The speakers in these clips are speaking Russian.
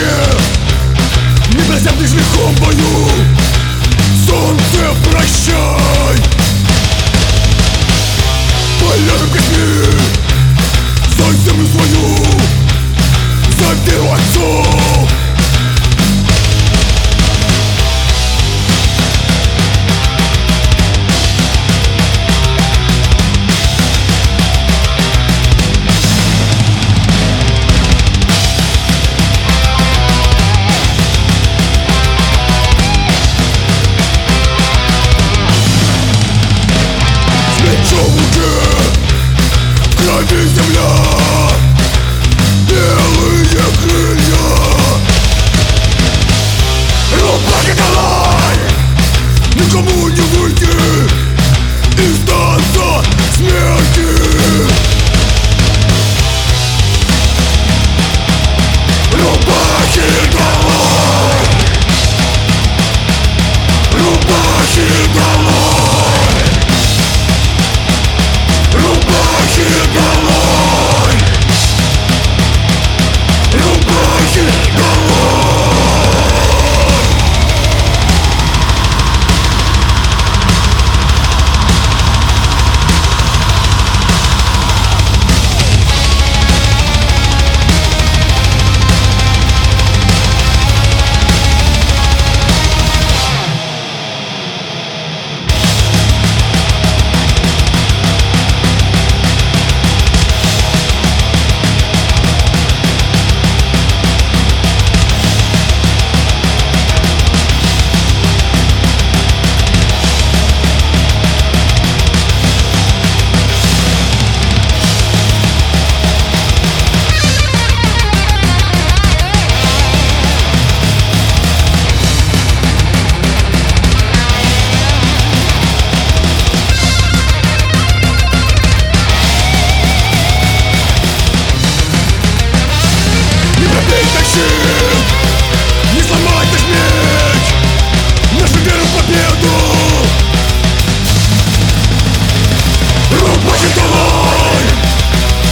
свете Не грозя ближних в бою. Солнце, прощай. Никому не выйти Из танца Молчи, не сломай наш Нашу веру в победу! Рубаши давай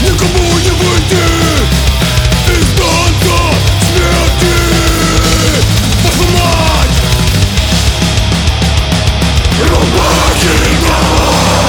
Никому не выйти! Из танца смерти! Посломать Рубаши давай